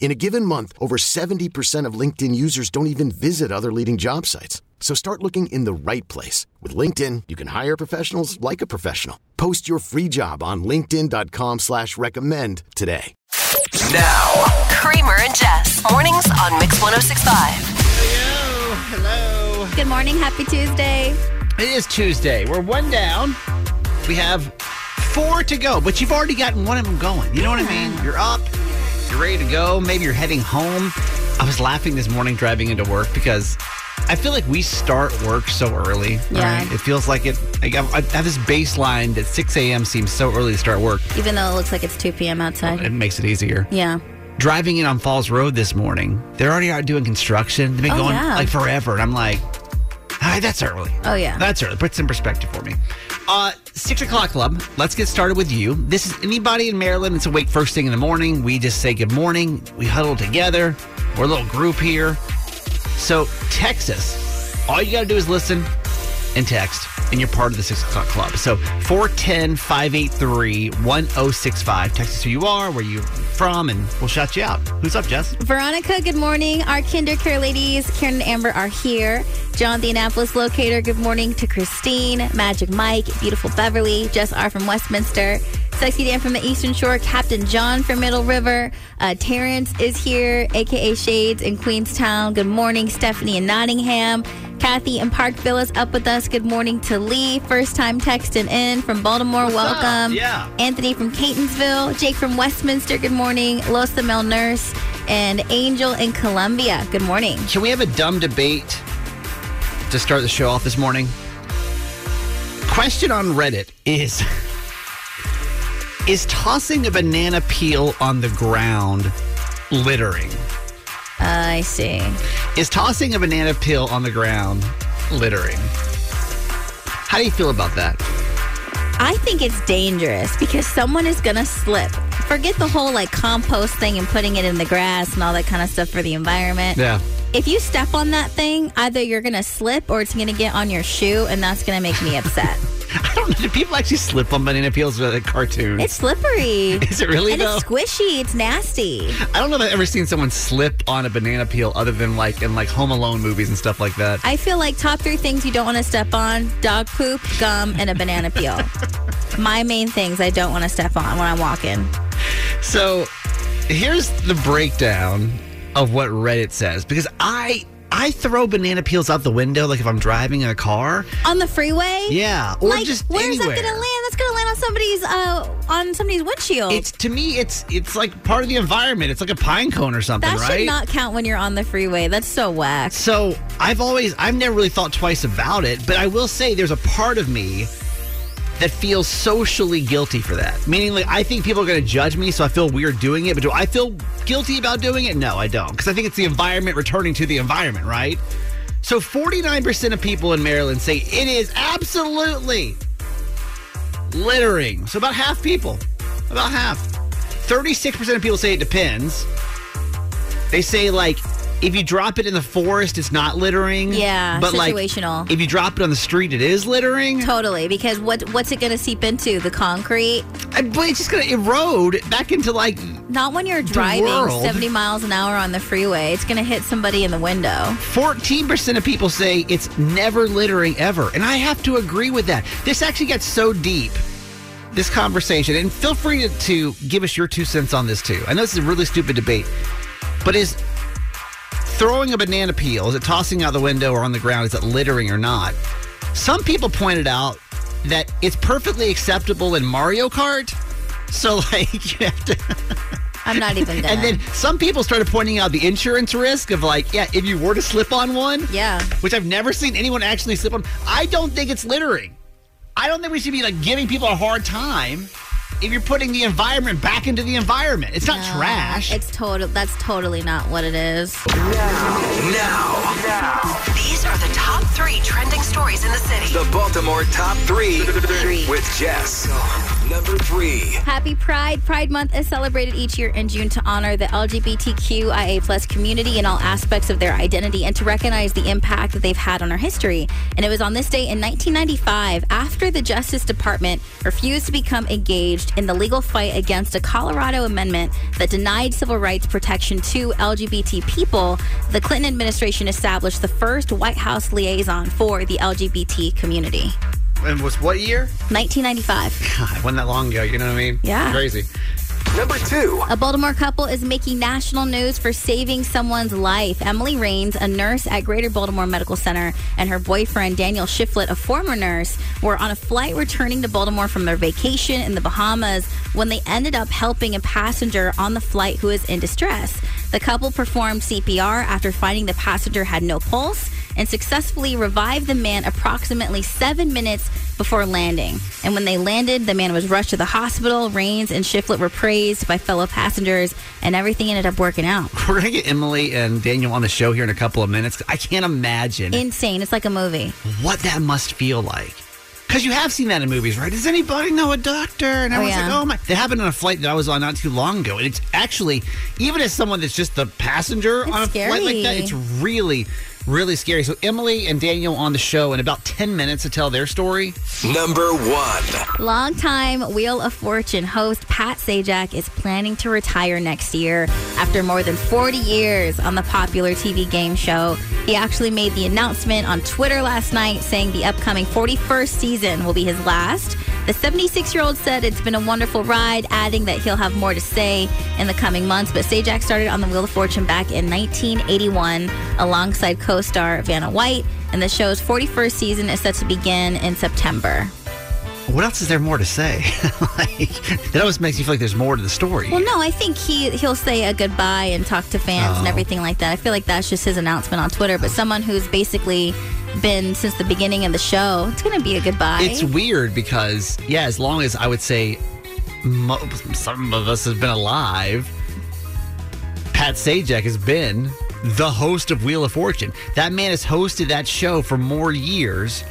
In a given month, over 70% of LinkedIn users don't even visit other leading job sites. So start looking in the right place. With LinkedIn, you can hire professionals like a professional. Post your free job on linkedin.com slash recommend today. Now, Kramer and Jess. Mornings on Mix 1065. Hello, hello. Good morning. Happy Tuesday. It is Tuesday. We're one down. We have four to go, but you've already gotten one of them going. You know what I mean? You're up. You're ready to go. Maybe you're heading home. I was laughing this morning driving into work because I feel like we start work so early. Yeah. Right? It feels like it. Like I have this baseline that 6 a.m. seems so early to start work. Even though it looks like it's 2 p.m. outside. It makes it easier. Yeah. Driving in on Falls Road this morning, they're already out doing construction. They've been Oh, going yeah. like forever. And I'm like, hi, that's early. Oh, yeah. That's early. Put some perspective for me. Uh, six o'clock club. Let's get started with you. This is anybody in Maryland that's awake first thing in the morning. We just say good morning. We huddle together. We're a little group here. So Texas. All you got to do is listen and text, and you're part of the six o'clock club. So 410 583 1065. Text us who you are, where you're from, and we'll shout you out. Who's up, Jess? Veronica, good morning. Our Kinder Care ladies, Karen and Amber, are here. John, the Annapolis locator, good morning to Christine, Magic Mike, beautiful Beverly, Jess R. from Westminster, Sexy Dan from the Eastern Shore, Captain John from Middle River, uh, Terrence is here, aka Shades in Queenstown. Good morning, Stephanie in Nottingham. Kathy in Parkville is up with us. Good morning to Lee, first time texting in from Baltimore. up? Welcome. Yeah. Anthony from Catonsville, Jake from Westminster, good morning, Losa Mel Nurse, and Angel in Columbia, good morning. Can we have a dumb debate to start the show off this morning? Question on Reddit is Is tossing a banana peel on the ground littering? I see. Is tossing a banana peel on the ground littering? How do you feel about that? I think it's dangerous because someone is going to slip. Forget the whole like compost thing and putting it in the grass and all that kind of stuff for the environment. Yeah. If you step on that thing, either you're going to slip or it's going to get on your shoe, and that's going to make me upset. Don't. Do people actually slip on banana peels with uh, a cartoon? it's slippery. Is it really and though? it's squishy. It's nasty. I don't know if I've ever seen someone slip on a banana peel other than like in like Home Alone movies and stuff like that. I feel like top three things you don't want to step on dog poop, gum, and a banana peel. My main things I don't want to step on when I'm walking. So here's the breakdown of what Reddit says because I I throw banana peels out the window like if I'm driving in a car. On the freeway? Yeah, or like, just where's anywhere. that gonna land? That's gonna land on somebody's uh on somebody's windshield. It's to me, it's it's like part of the environment. It's like a pine cone or something, that right? should not count when you're on the freeway. That's so whack. so I've always I've never really thought twice about it, but I will say there's a part of me that feels socially guilty for that. Meaning, like I think people are going to judge me, so I feel weird doing it. But do I feel guilty about doing it? No, I don't, because I think it's the environment returning to the environment, right? So 49% of people in Maryland say it is absolutely littering. So about half people, about half. 36% of people say it depends. They say like if you drop it in the forest, it's not littering. Yeah, but situational. like if you drop it on the street, it is littering. Totally, because what what's it gonna seep into? The concrete? And- But it's just gonna erode back into like Not when you're driving 70 miles an hour on the freeway. It's gonna hit somebody in the window. 14% of people say it's never littering ever. And I have to agree with that. This actually gets so deep, this conversation. And feel free to, to give us your two cents on this too. I know this is a really stupid debate, but is throwing a banana peel, is it tossing out the window or on the ground, is it littering or not? Some people pointed out that it's perfectly acceptable in Mario Kart. So like you have to I'm not even. And then some people started pointing out the insurance risk of like, yeah, if you were to slip on one, yeah, which I've never seen anyone actually slip on. I don't think it's littering. I don't think we should be like giving people a hard time if you're putting the environment back into the environment. It's not No, trash. It's total. That's totally not what it is. Now, now, These are the top three trending stories in the city. the Baltimore Top 3 with Jess. Number 3. Happy Pride. Pride Month is celebrated each year in June to honor the LGBTQIA plus community in all aspects of their identity and to recognize the impact that they've had on our history. And it was on this day in 1995, after the Justice Department refused to become engaged in the legal fight against a Colorado amendment that denied civil rights protection to LGBT people, the Clinton administration established the first White House liaison for the LGBT community. and was what year? 1995. God, it wasn't that long ago. You know what I mean? Yeah. Crazy. Number 2. A Baltimore couple is making national news for saving someone's life. Emily Rains, a nurse at Greater Baltimore Medical Center, and her boyfriend, Daniel Shiflett, a former nurse, were on a flight returning to Baltimore from their vacation in the Bahamas when they ended up helping a passenger on the flight who was in distress. The couple performed CPR after finding the passenger had no pulse and successfully revived the man approximately seven minutes before landing. And when they landed, the man was rushed to the hospital. Rains and Shiflett were praised by fellow passengers, and everything ended up working out. We're gonna get Emily and Daniel on the show here in a couple of minutes. I can't imagine Insane. It's like a movie. what that must feel like. Because you have seen that in movies, right? Does anybody know a doctor? And everyone's oh, yeah. like, oh my. That happened on a flight that I was on not too long ago. And it's actually, even as someone that's just the passenger on a flight like that, it's really, really scary. So Emily and Daniel on the show in about 10 minutes to tell their story. Number 1. Longtime Wheel of Fortune host Pat Sajak is planning to retire next year after more than 40 years on the popular TV game show. He actually made the announcement on Twitter last night saying the upcoming 41st season will be his last. The 76 year old said it's been a wonderful ride, adding that he'll have more to say in the coming months. But Sajak started on the Wheel of Fortune back in 1981 alongside co star Vanna White, and the show's 41st season is set to begin in September. What else is there more to say? like, it always makes you feel like there's more to the story. Well, no, I think he he'll say a goodbye and talk to fans and Oh. everything like that. I feel like that's just his announcement on Twitter. But someone who's basically been since the beginning of the show, it's gonna be a goodbye. It's weird because, yeah, as long as I would say mo- some of us have been alive, Pat Sajak has been the host of Wheel of Fortune. That man has hosted that show for more years,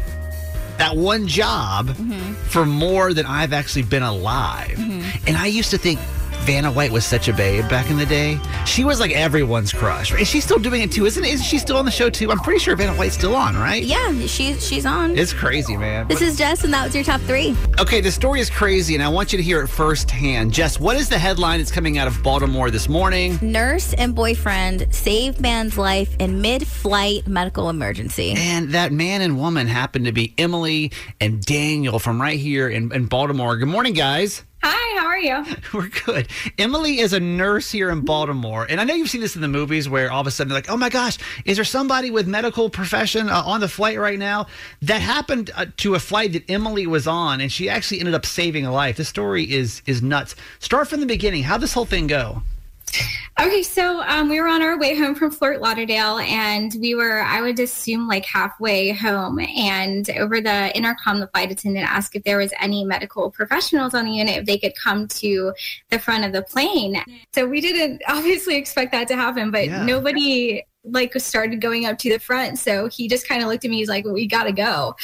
that one job, mm-hmm. for more than I've actually been alive. Mm-hmm. And I used to think Vanna White was such a babe back in the day. She was like everyone's crush. Is she still doing it too? Isn't is she still on the show too? I'm pretty sure Vanna White's still on, right? yeah, she's she's on. It's crazy, man. this is Jess, and that was your top three. Okay, the story is crazy, and I want you to hear it firsthand. Jess, what is the headline that's coming out of Baltimore this morning? Nurse and boyfriend save man's life in mid-flight medical emergency. And that man and woman happen to be Emily and Daniel from right here in, in Baltimore. Good morning, guys. Hi, how are you? We're good. Emily is a nurse here in Baltimore, and I know you've seen this in the movies where all of a sudden they're like, "Oh my gosh, is there somebody with medical profession uh, on the flight right now?" That happened uh, to a flight that Emily was on, and she actually ended up saving a life. This story is is nuts. Start from the beginning. How'd this whole thing go? Okay, so um, we were on our way home from Fort Lauderdale, and we were, I would assume, like halfway home. And over the intercom, the flight attendant asked if there was any medical professionals on the unit, if they could come to the front of the plane. So we didn't obviously expect that to happen, but Yeah. nobody like started going up to the front. So he just kind of looked at me. He's like, "We got to go."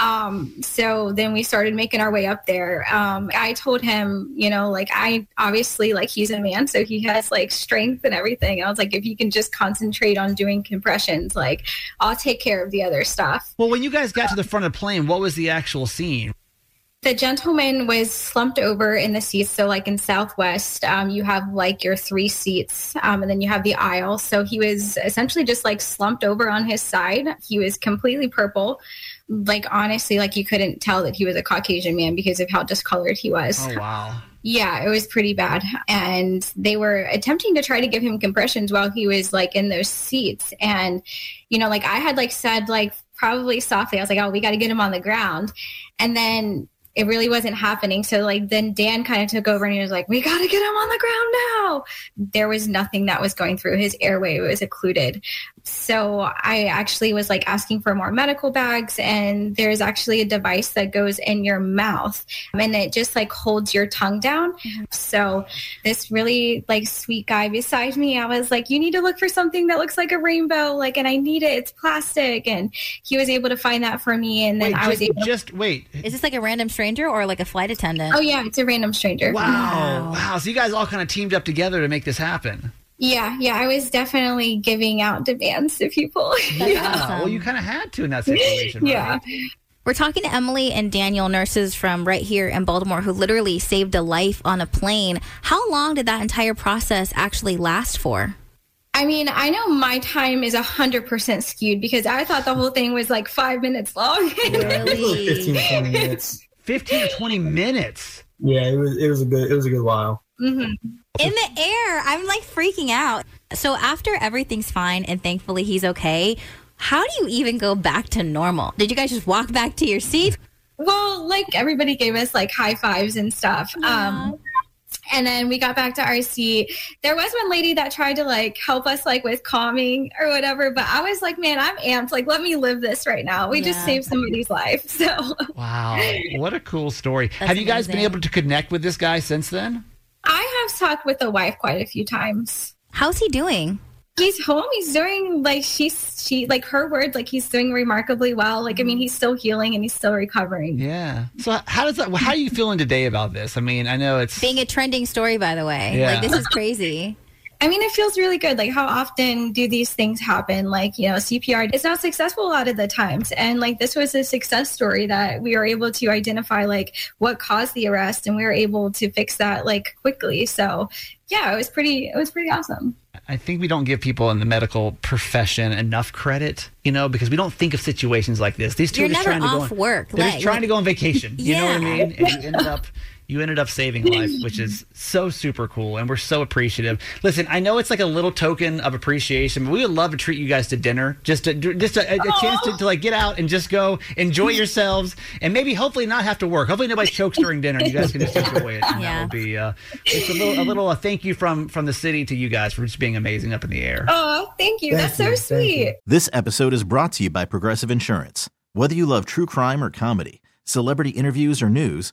Um, so then we started making our way up there. Um, I told him, you know, like I obviously like he's a man, so he has like strength and everything. I was like, if you can just concentrate on doing compressions, like I'll take care of the other stuff. Well, when you guys got to the front of the plane, what was the actual scene? The gentleman was slumped over in the seats. So, like in Southwest, um, you have like your three seats, um, and then you have the aisle. So he was essentially just like slumped over on his side. He was completely purple. Like honestly, like you couldn't tell that he was a Caucasian man because of how discolored he was. Oh wow. Yeah, it was pretty bad. And they were attempting to try to give him compressions while he was like in those seats. And, you know, like I had like said like probably softly. I was like, oh, we got to get him on the ground. And then it really wasn't happening. So like then Dan kind of took over and he was like, we got to get him on the ground now. There was nothing that was going through his airway. was occluded. So I actually was like asking for more medical bags and there's actually a device that goes in your mouth and it just like holds your tongue down. Mm-hmm. So this really like sweet guy beside me, I was like, you need to look for something that looks like a rainbow. Like, and I need it. It's plastic. And he was able to find that for me. And then wait, I was able to- just wait. Is this like a random stranger or like a flight attendant? Oh yeah, it's a random stranger. Wow. Wow. wow. So you guys all kind of teamed up together to make this happen. Yeah, yeah, I was definitely giving out demands to people. yeah, awesome. well, you kind of had to in that situation. Right? yeah. We're talking to Emily and Daniel, nurses from right here in Baltimore, who literally saved a life on a plane. How long did that entire process actually last for? I mean, I know my time is 100% skewed because I thought the whole thing was like five minutes long. really? 15 20 minutes. 15 or 20 minutes. Yeah, it was, it was a good, it was a good while. Mm-hmm. In the air, I'm like freaking out. So after everything's fine and thankfully he's okay, how do you even go back to normal? Did you guys just walk back to your seat? Well, like everybody gave us like high fives and stuff. Yeah. Um, and then we got back to our seat. There was one lady that tried to like help us like with calming or whatever, but I was like, man, I'm amped. Like, let me live this right now. We yeah. just saved somebody's life. So wow, what a cool story. That's Have you guys amazing. been able to connect with this guy since then? I have talked with the wife quite a few times. How's he doing? He's home. He's doing like she's she like her words like he's doing remarkably well. Like I mean, he's still healing and he's still recovering. Yeah. So how does that? How are you feeling today about this? I mean, I know it's being a trending story, by the way. Yeah. Like this is crazy. I mean, it feels really good. Like, how often do these things happen? Like, you know, CPR is not successful a lot of the times. And like, this was a success story that we were able to identify, like, what caused the arrest and we were able to fix that, like, quickly. So, yeah, it was pretty, it was pretty awesome. I think we don't give people in the medical profession enough credit, you know, because we don't think of situations like this. These two You're are just never trying off to go on, work. They're like, just trying to go on vacation. You yeah. know what I mean? And you ended up you ended up saving life, which is so super cool, and we're so appreciative. Listen, I know it's like a little token of appreciation, but we would love to treat you guys to dinner, just to, just a, a, a chance to, to, like get out and just go enjoy yourselves, and maybe hopefully not have to work. Hopefully nobody chokes during dinner. And you guys can just enjoy it. And yeah. That will be uh, it's a little a little uh, thank you from from the city to you guys for just being amazing up in the air. Oh, thank you. Thank That's you. so sweet. This episode is brought to you by Progressive Insurance. Whether you love true crime or comedy, celebrity interviews or news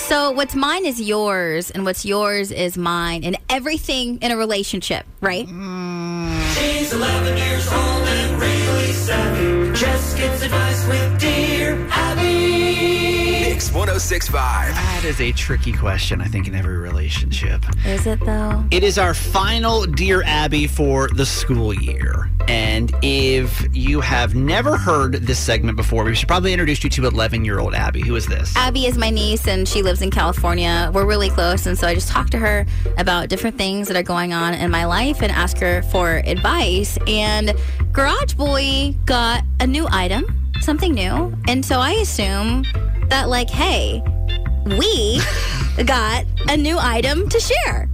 So what's mine is yours, and what's yours is mine, and everything in a relationship, right? Mm. She's 11 years old and really savvy. Jess gets advice with Dear Abby. Mix 1065. That is a tricky question, I think, in every relationship. Is it though? It is our final Dear Abby for the school year. And if you have never heard this segment before, we should probably introduce you to 11 year old Abby. Who is this? Abby is my niece, and she lives in California. We're really close. And so I just talk to her about different things that are going on in my life and ask her for advice. And Garage Boy got a new item, something new. And so I assume that, like, hey, we got a new item to share.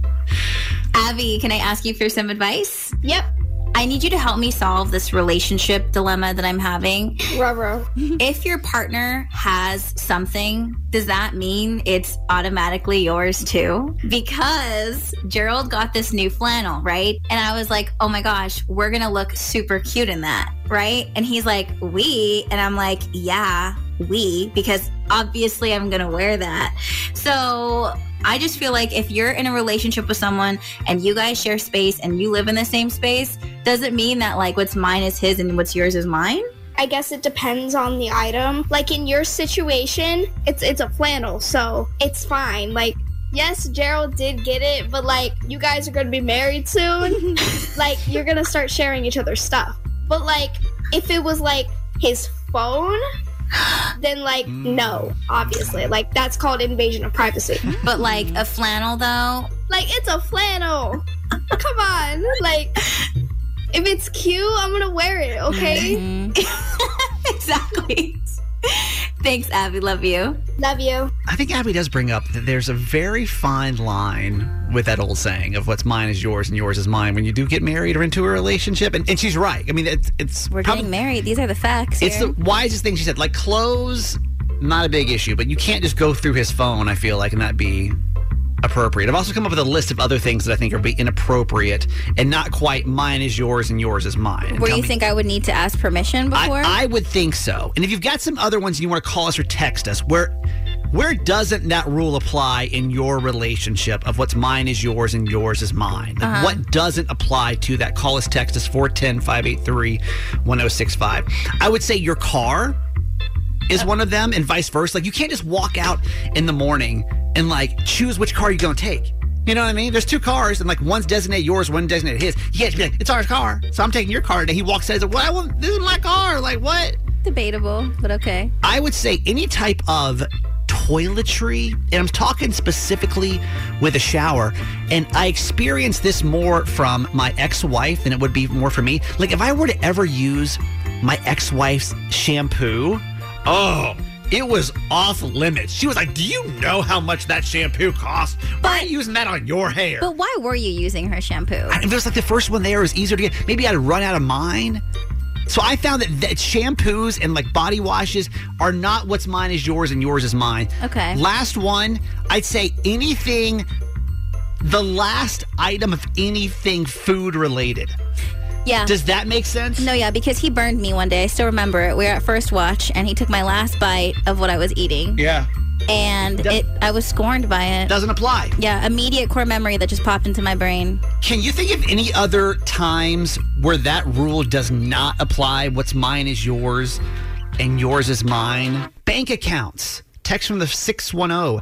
Abby, can I ask you for some advice? Yep. I need you to help me solve this relationship dilemma that I'm having. Rubro. if your partner has something, does that mean it's automatically yours too? Because Gerald got this new flannel, right? And I was like, oh my gosh, we're going to look super cute in that, right? And he's like, we. And I'm like, yeah, we, because obviously I'm going to wear that. So I just feel like if you're in a relationship with someone and you guys share space and you live in the same space, does it mean that like what's mine is his and what's yours is mine? I guess it depends on the item. Like in your situation, it's it's a flannel, so it's fine. Like yes, Gerald did get it, but like you guys are going to be married soon. like you're going to start sharing each other's stuff. But like if it was like his phone, then like hmm. no, obviously. Like that's called invasion of privacy. Hmm. But like a flannel though, like it's a flannel. Come on. Like if it's cute, I'm gonna wear it, okay? Mm-hmm. exactly. Thanks, Abby. Love you. Love you. I think Abby does bring up that there's a very fine line with that old saying of what's mine is yours and yours is mine when you do get married or into a relationship. And, and she's right. I mean, it's, it's We're prob- getting married. These are the facts. It's here. the wisest thing she said. Like clothes, not a big issue, but you can't just go through his phone. I feel like and that be appropriate. I've also come up with a list of other things that I think are be inappropriate and not quite mine is yours and yours is mine. Where you me- think I would need to ask permission before? I, I would think so. And if you've got some other ones and you want to call us or text us, where where doesn't that rule apply in your relationship of what's mine is yours and yours is mine? Like, Uh-huh. What doesn't apply to that? Call us, text us 410 583 1065. I would say your car is one of them and vice versa. Like you can't just walk out in the morning and like choose which car you're going to take. You know what I mean? There's two cars, and like one's designated yours, one designated his. You can't just be like, "It's our car," so I'm taking your car today. He walks out, says, "Well, I want, this is my car." Like what? Debatable, but okay. I would say any type of toiletry, and I'm talking specifically with a shower, and I experience this more from my ex-wife than it would be more for me. Like if I were to ever use my ex-wife's shampoo, oh, it was off limits. She was like, "Do you know how much that shampoo costs? Why are you using that on your hair?" But why were you using her shampoo? I- It was like the first one there was easier to get. Maybe I'd run out of mine. So I found that, that shampoos and like body washes are not what's mine is yours and yours is mine. Okay. Last one, I'd say anything, the last item of anything food related. Yeah. Does that make sense? No, yeah, because he burned me one day. I still remember it. We were at First Watch, and he took my last bite of what I was eating, Yeah. and it I was scorned by it. Doesn't apply. Yeah, immediate core memory that just popped into my brain. Can you think of any other times where that rule does not apply? What's mine is yours and yours is mine? Bank accounts. Text from the 610.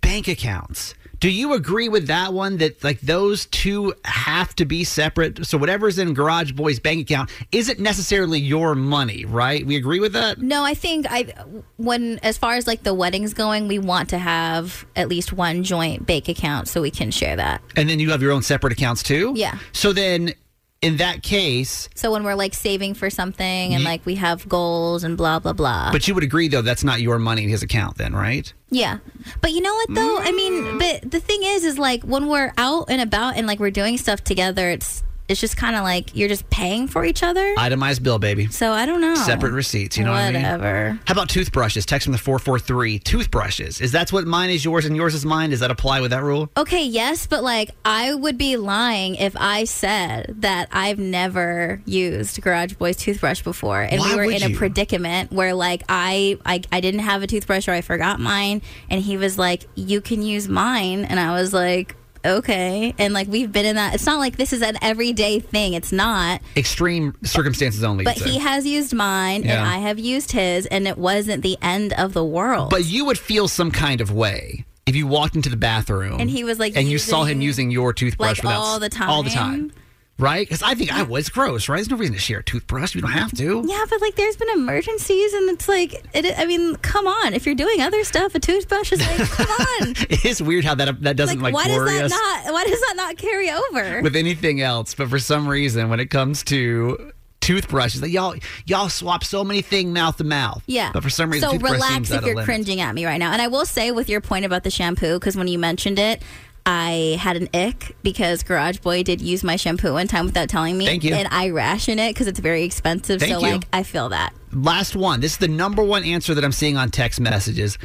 Bank accounts. Do you agree with that one that like those two have to be separate? So whatever's in Garage Boy's bank account isn't necessarily your money, right? We agree with that? No, I think I when as far as like the weddings going, we want to have at least one joint bank account so we can share that. And then you have your own separate accounts too? Yeah. So then in that case, So when we're like saving for something and like we have goals and blah blah blah. but you would agree though that's not your money in his account then, right? Yeah. But you know what though? I mean, mm. but the thing is is like when we're out and about and like we're doing stuff together, it's it's just kind of like you're just paying for each other. Itemized bill, baby. so I don't know. Separate receipts, you know what I mean? Whatever. How about toothbrushes? Text from the 443. Toothbrushes. Is that what mine is yours and yours is mine? Does that apply with that rule? Okay, yes, but like I would be lying if I said that I've never used Garage Boy's toothbrush before, and Why we were in a you? predicament where like I, I I didn't have a toothbrush or I forgot mine, and he was like, "You can use mine," and I was like. Okay, and like we've been in that. It's not like this is an everyday thing. It's not. Extreme circumstances only. But he has used mine, Yeah. and I have used his, and it wasn't the end of the world. But you would feel some kind of way if you walked into the bathroom And he was, like, and you saw him using- using your toothbrush like, without all the time. all the time, right? Because I think I was gross, right? There's no reason to share a toothbrush. You don't have to. Yeah, but like there's been emergencies, and it's like, it, I mean, come on. If you're doing other stuff, a toothbrush is like, come on. It is weird how that that doesn't like, like, why does that us not? Why does that not carry over? with anything else. But for some reason, when it comes to toothbrushes, like y'all y'all swap so many thing mouth to mouth. yeah. But for some reason, so relax if you're cringing at me right now. And I will say, with your point about the shampoo, because when you mentioned it. I had an ick because Garage Boy did use my shampoo one time without telling me. Thank you. And I ration it because it's very expensive. Thank so, you. like, I feel that. Last one. This is the number one answer that I'm seeing on text messages.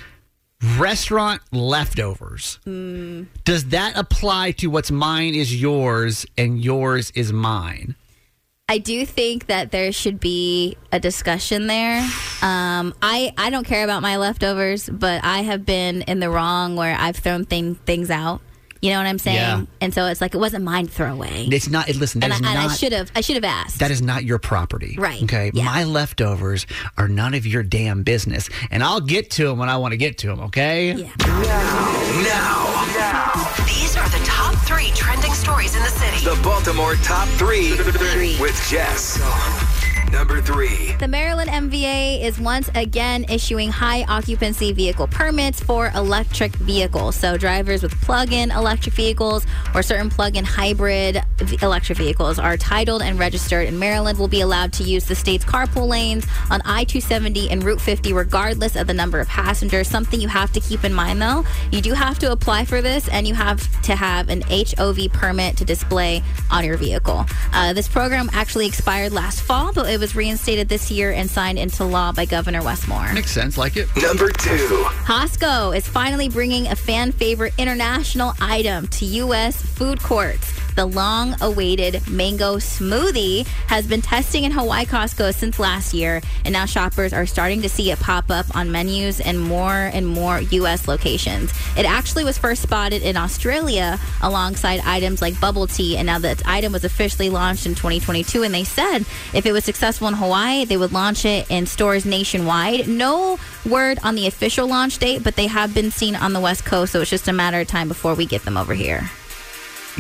Restaurant leftovers. Mm. Does that apply to what's mine is yours and yours is mine? I do think that there should be a discussion there. Um, I I don't care about my leftovers, but I have been in the wrong where I've thrown thing, things out. You know what I'm saying? Yeah. And so it's like it wasn't mine to throw away. It's not. Listen, that and I, is and I should have I should have asked. That is not your property. Right. Okay. Yeah. My leftovers are none of your damn business, and I'll get to them when I want to get to them. Okay. Yeah. Now, These are the top three trending stories in the city. the Baltimore top three with Jess. Number three. The Maryland MVA is once again issuing high occupancy vehicle permits for electric vehicles. So, drivers with plug in electric vehicles or certain plug in hybrid electric vehicles are titled and registered in Maryland will be allowed to use the state's carpool lanes on I 270 and Route 50, regardless of the number of passengers. Something you have to keep in mind though, you do have to apply for this and you have to have an HOV permit to display on your vehicle. Uh, this program actually expired last fall, but it was reinstated this year and signed into law by Governor Wes Moore. Makes sense. Like it. Number two. Costco is finally bringing a fan favorite international item to U.S. food courts. The long awaited mango smoothie has been testing in Hawaii Costco since last year, and now shoppers are starting to see it pop up on menus in more and more U.S. locations. It actually was first spotted in Australia alongside items like bubble tea, and now that item was officially launched in 2022. And they said if it was successful in Hawaii, they would launch it in stores nationwide. No word on the official launch date, but they have been seen on the West Coast, so it's just a matter of time before we get them over here.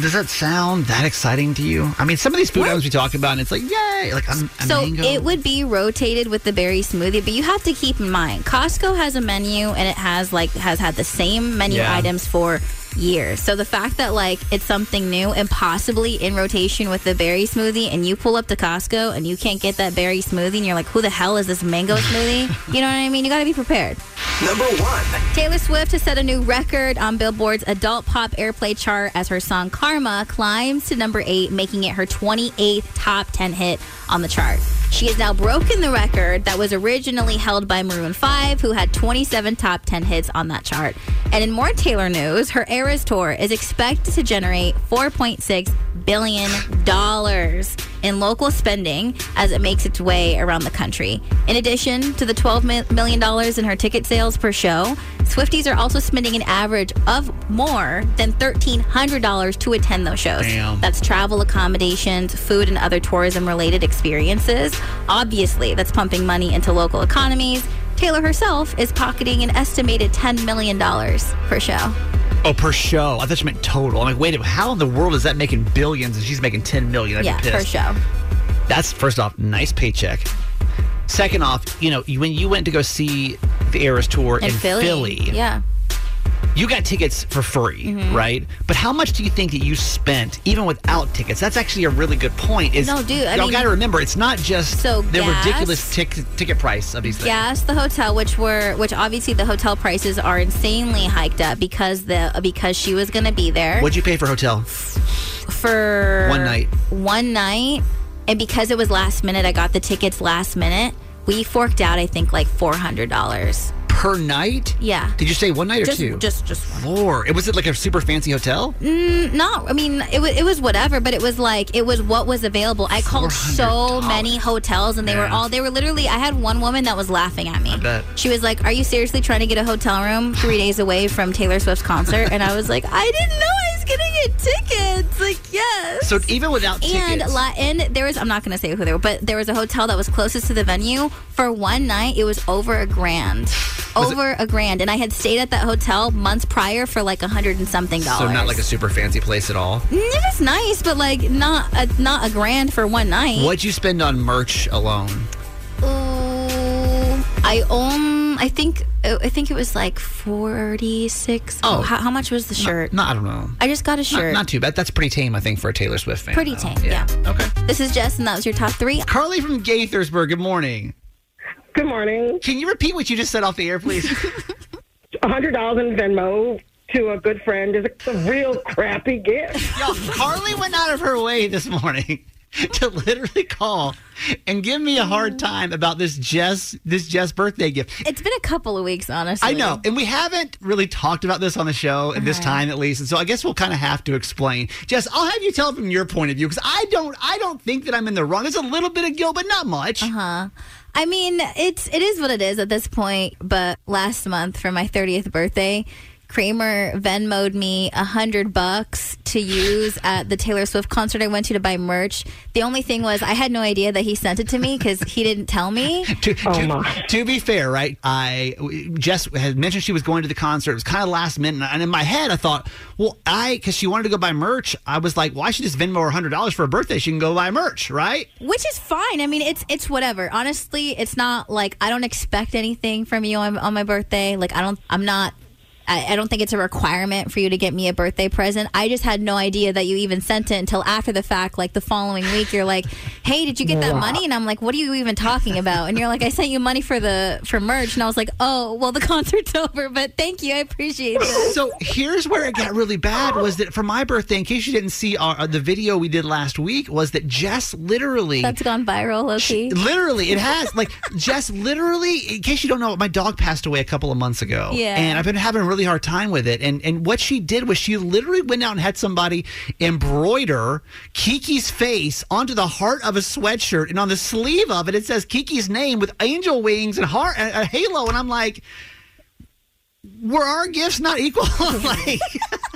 Does that sound that exciting to you? I mean, some of these food items we talk about, and it's like, yay, like I'm a So mango. it would be rotated with the berry smoothie, but you have to keep in mind Costco has a menu and it has like has had the same menu Yeah. items for years. So the fact that like it's something new and possibly in rotation with the berry smoothie and you pull up to Costco and you can't get that berry smoothie and you're like, who the hell is this mango smoothie? you know what I mean? You got to be prepared. Number one. Taylor Swift has set a new record on Billboard's adult pop airplay chart as her song Karma climbs to number eight, making it her 28th top 10 hit on the chart. She has now broken the record that was originally held by Maroon 5, who had 27 top 10 hits on that chart. And in more Taylor news, her Eras tour is expected to generate $4.6 billion in local spending as it makes its way around the country. In addition to the $12 million in her ticket sales per show, Swifties are also spending an average of more than $1,300 to attend those shows. Damn. That's travel accommodations, food, and other tourism related experiences. Obviously, that's pumping money into local economies. Taylor herself is pocketing an estimated $10 million per show. oh, per show. I thought you meant total. I'm like, wait, how in the world is that making billions and she's making 10 million? I'd yeah, be per show. That's first off, nice paycheck. Second off, you know, when you went to go see the Eras tour In in, Philly. Yeah. You got tickets for free, Mhm. right? But how much do you think that you spent even without tickets? That's actually a really good point. Is No, dude, I y'all got to remember, it's not just So the gas- ridiculous tic- ticket price of these things. Gas, the hotel, which were, which obviously the hotel prices are insanely hiked up because the because she was going to be there What'd you pay for hotel? for One night. One night, and because it was last minute, I got the tickets last minute. We forked out, I think, like four hundred dollars. Per night? Yeah. Did you stay one night or Just- two? just- just Four. It was it like a super fancy hotel? Mm, no, I mean it was it was whatever, but it was like it was what was available. I called so many hotels, and they were all they were literally. I had one woman that was laughing at me. I bet. She was like, "Are you seriously trying to get a hotel room three days away from Taylor Swift's concert?" And I was like, "I didn't know was gonna get tickets." Like, yes. So even without And tickets. la- and there was I'm not gonna say who there were, but there was a hotel that was closest to the venue for one night. It was over a grand, Was it- over a grand, and I had stayed at that hotel months prior for like a hundred and something dollars. so not like a super fancy place at all. Mm, It was nice, but like not a, not a grand for one night. What'd you spend on merch alone? Ooh, I own. I think. I think it was like forty six. Oh. how, how much was the shirt? No, I don't know. I just got a shirt. not too bad. That's pretty tame, I think, for a Taylor Swift fan. Pretty though. tame. Yeah. Okay. This is Jess, and that was your top three. Carly from Gaithersburg. Good morning. Good morning. Can you repeat what you just said off the air, please? A hundred dollars in Venmo to a good friend is a real crappy gift. Yo, Carly went out of her way this morning to literally call and give me a hard time about this Jess this Jess birthday gift. It's been a couple of weeks, honestly. I know, and we haven't really talked about this on the show at this Uh-huh. time, at least. And so I guess we'll kind of have to explain. Jess, I'll have you tell from your point of view because I don't, I don't think that I'm in the wrong. There's a little bit of guilt, but not much. Uh huh. I mean, it's it is what it is at this point. But last month for my 30th birthday, Kramer Venmoed me a hundred bucks to use at the Taylor Swift concert I went to to buy merch. The only thing was I had no idea that he sent it to me because he didn't tell me. to, oh to, to be fair, right? I Jess had mentioned she was going to the concert. It was kind of last minute, and in my head, I thought, well, I because she wanted to go buy merch. I was like, well, I should just Venmo her hundred dollars for her birthday. She can go buy merch, right? Which is fine. I mean, it's it's whatever. Honestly, it's not like I don't expect anything from you on, on my birthday. Like I don't, I'm not. I, I don't think it's a requirement for you to get me a birthday present. I just had no idea that you even sent it until after the fact. Like the following week, you're like, "Hey, did you get that Wow. money?" And I'm like, "What are you even talking about?" And you're like, "I sent you money for the for merch." And I was like, "Oh, well, the concert's over, but thank you, I appreciate it." So here's where it got really bad was that for my birthday, in case you didn't see our, the video we did last week, was that Jess literally That's gone viral, okay? Literally, it has. Like, Jess, literally, in case you don't know, my dog passed away a couple of months ago. Yeah. And I've been having a really hard time with it. And and what she did was she literally went out and had somebody embroider Kiki's face onto the heart of a sweatshirt. And on the sleeve of it, it says Kiki's name with angel wings and heart, a, a halo. And I'm like, were our gifts not equal? like,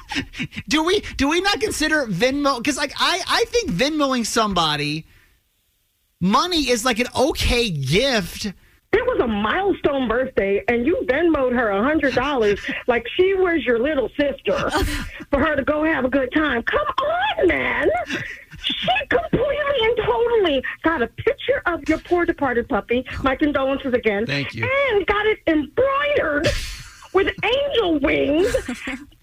do we do we not consider Venmo? Because like I I think Venmoing somebody money is like an okay gift. It was a milestone birthday, and you Venmoed her a hundred dollars like she was your little sister for her to go have a good time. Come on, man. She completely and totally got a picture of your poor departed puppy. My condolences again. Thank you. And got it embroidered with angel wings.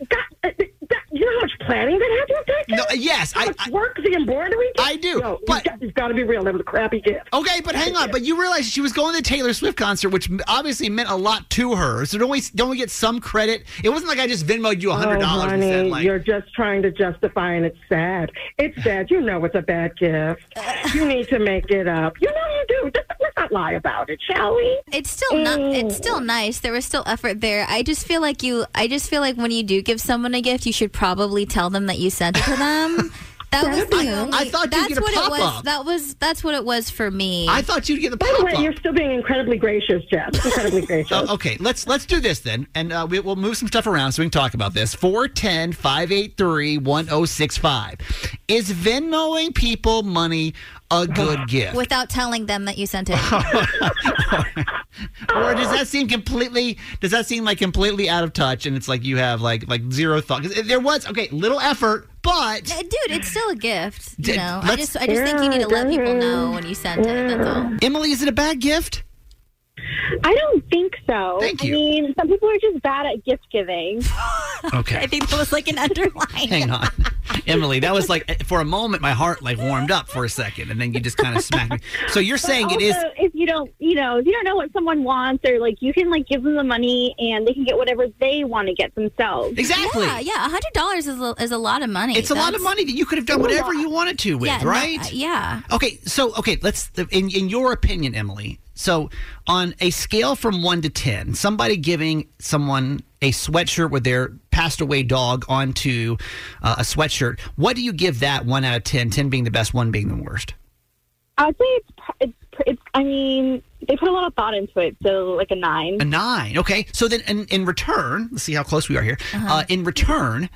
Got, uh, that, you know how much planning that had to have taken? No, yes, how I- much work the embroidery. did? I do, Yo, but- it's got to be real. That was a crappy gift. Okay, but hang on. But you realize she was going to the Taylor Swift concert, which obviously meant a lot to her. So don't we don't we get some credit? It wasn't like I just Venmoed you a hundred Oh, dollars and honey, said like you're just trying to justify, and it's sad. It's sad. You know it's a bad gift. You need to make it up. You know you do. Just, let's not lie about it, shall we? It's still not. It's still nice. There was still effort there. I just feel like you. I just feel like when you do give someone a gift, you should probably tell them that you sent it to them. That was the I- only. I thought you'd that's get a what it was. pop-up. That was that's what it was for me. I thought you'd get the By the pop way, up. you're still being incredibly gracious, Jeff. Incredibly gracious. Oh, okay, let's let's do this then, and uh, we, we'll move some stuff around so we can talk about this. 410-583-1065. Is Venmoing people money a good gift, without telling them that you sent it. or does that seem completely? Does that seem like completely out of touch? And it's like you have like like zero thought. there was okay, little effort, but Dude, it's still a gift. You know, I just I just think you need to let people know when you sent it. That's all. Emily, is it a bad gift? I don't think so. Thank I mean, some people are just bad at gift giving. Okay. I think that was like an underline. Hang on. Emily, that was like for a moment my heart like warmed up for a second and then you just kind of smacked me. So you're saying it is if you don't, you know, if you don't know what someone wants, or like you can like give them the money and they can get whatever they want to get themselves. Exactly. Yeah, yeah. A hundred dollars is a, is a lot of money. It's a lot of money that you could have done whatever you wanted to with, Yeah, no, right? uh, yeah. Okay, so okay, let's in in your opinion, Emily. So on a scale from one to ten, somebody giving someone a sweatshirt with their passed away dog onto uh, a sweatshirt, what do you give that one out of 10? 10 being the best, one being the worst. I would say it's, it's, it's. I mean, they put a lot of thought into it, so like a nine. A nine. Okay. So then in, in return, let's see how close we are here. uh Uh-huh. in return,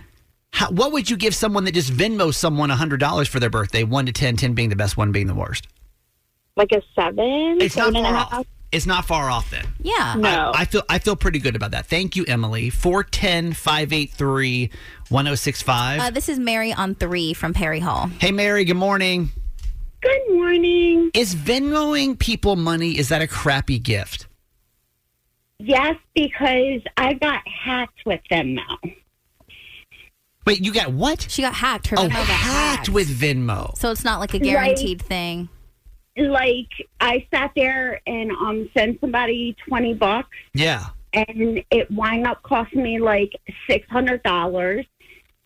how, what would you give someone that just Venmo someone $100 for their birthday? One to 10, 10 being the best, one being the worst. Like a seven. It's not seven and a far half. off. It's not far off then. Yeah. No. I, I feel I feel pretty good about that. Thank you, Emily. 410 583 1065. Uh, this is Mary on three from Perry Hall. Hey, Mary, good morning. Good morning. Is Venmoing people money, is that a crappy gift? Yes, because I got hacked with them now. Wait, you got what? She got hacked. Her Oh, Venmo got hacked with Venmo. So it's not like a Right. guaranteed thing. Like I sat there and um sent somebody twenty bucks, Yeah. and it wound up costing me like six hundred dollars.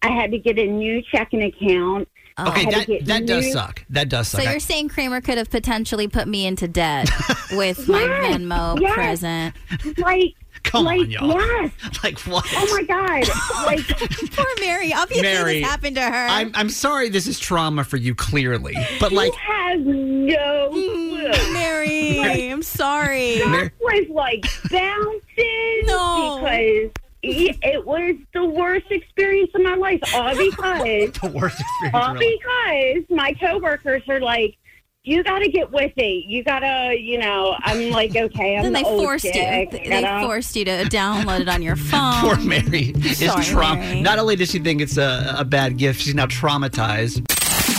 I had to get a new checking account. I Okay, had that, get that does suck. That does So suck. I- you're saying Kramer could have potentially put me into debt with my Yes, Venmo yes. present. Like, Come like on, y'all. yes. like what? Oh my god! Like Poor Mary. Obviously, Mary, this happened to her. I'm, I'm sorry this is trauma for you, clearly. But, like, you have no clue. Mm. Mary, I'm sorry. That was like bouncing No. because it was the worst experience of my life. All because the worst experience. all because my coworkers are like, "You got to get with it. You got to, you know." I'm like, "Okay, I'm then the they old forced you. chick. They gotta- forced you to download it on your phone. Poor Mary is Sorry, traum. Mary. Not only does she think it's a, a bad gift, she's now traumatized.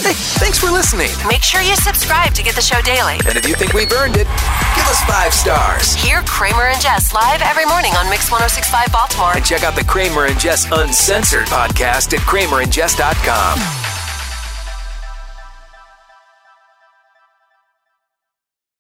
Hey, thanks for listening. Make sure you subscribe to get the show daily. And if you think we've earned it, give us five stars. Hear Kramer and Jess live every morning on Mix 1065 Baltimore. And check out the Kramer and Jess Uncensored podcast at kramerandjess.com.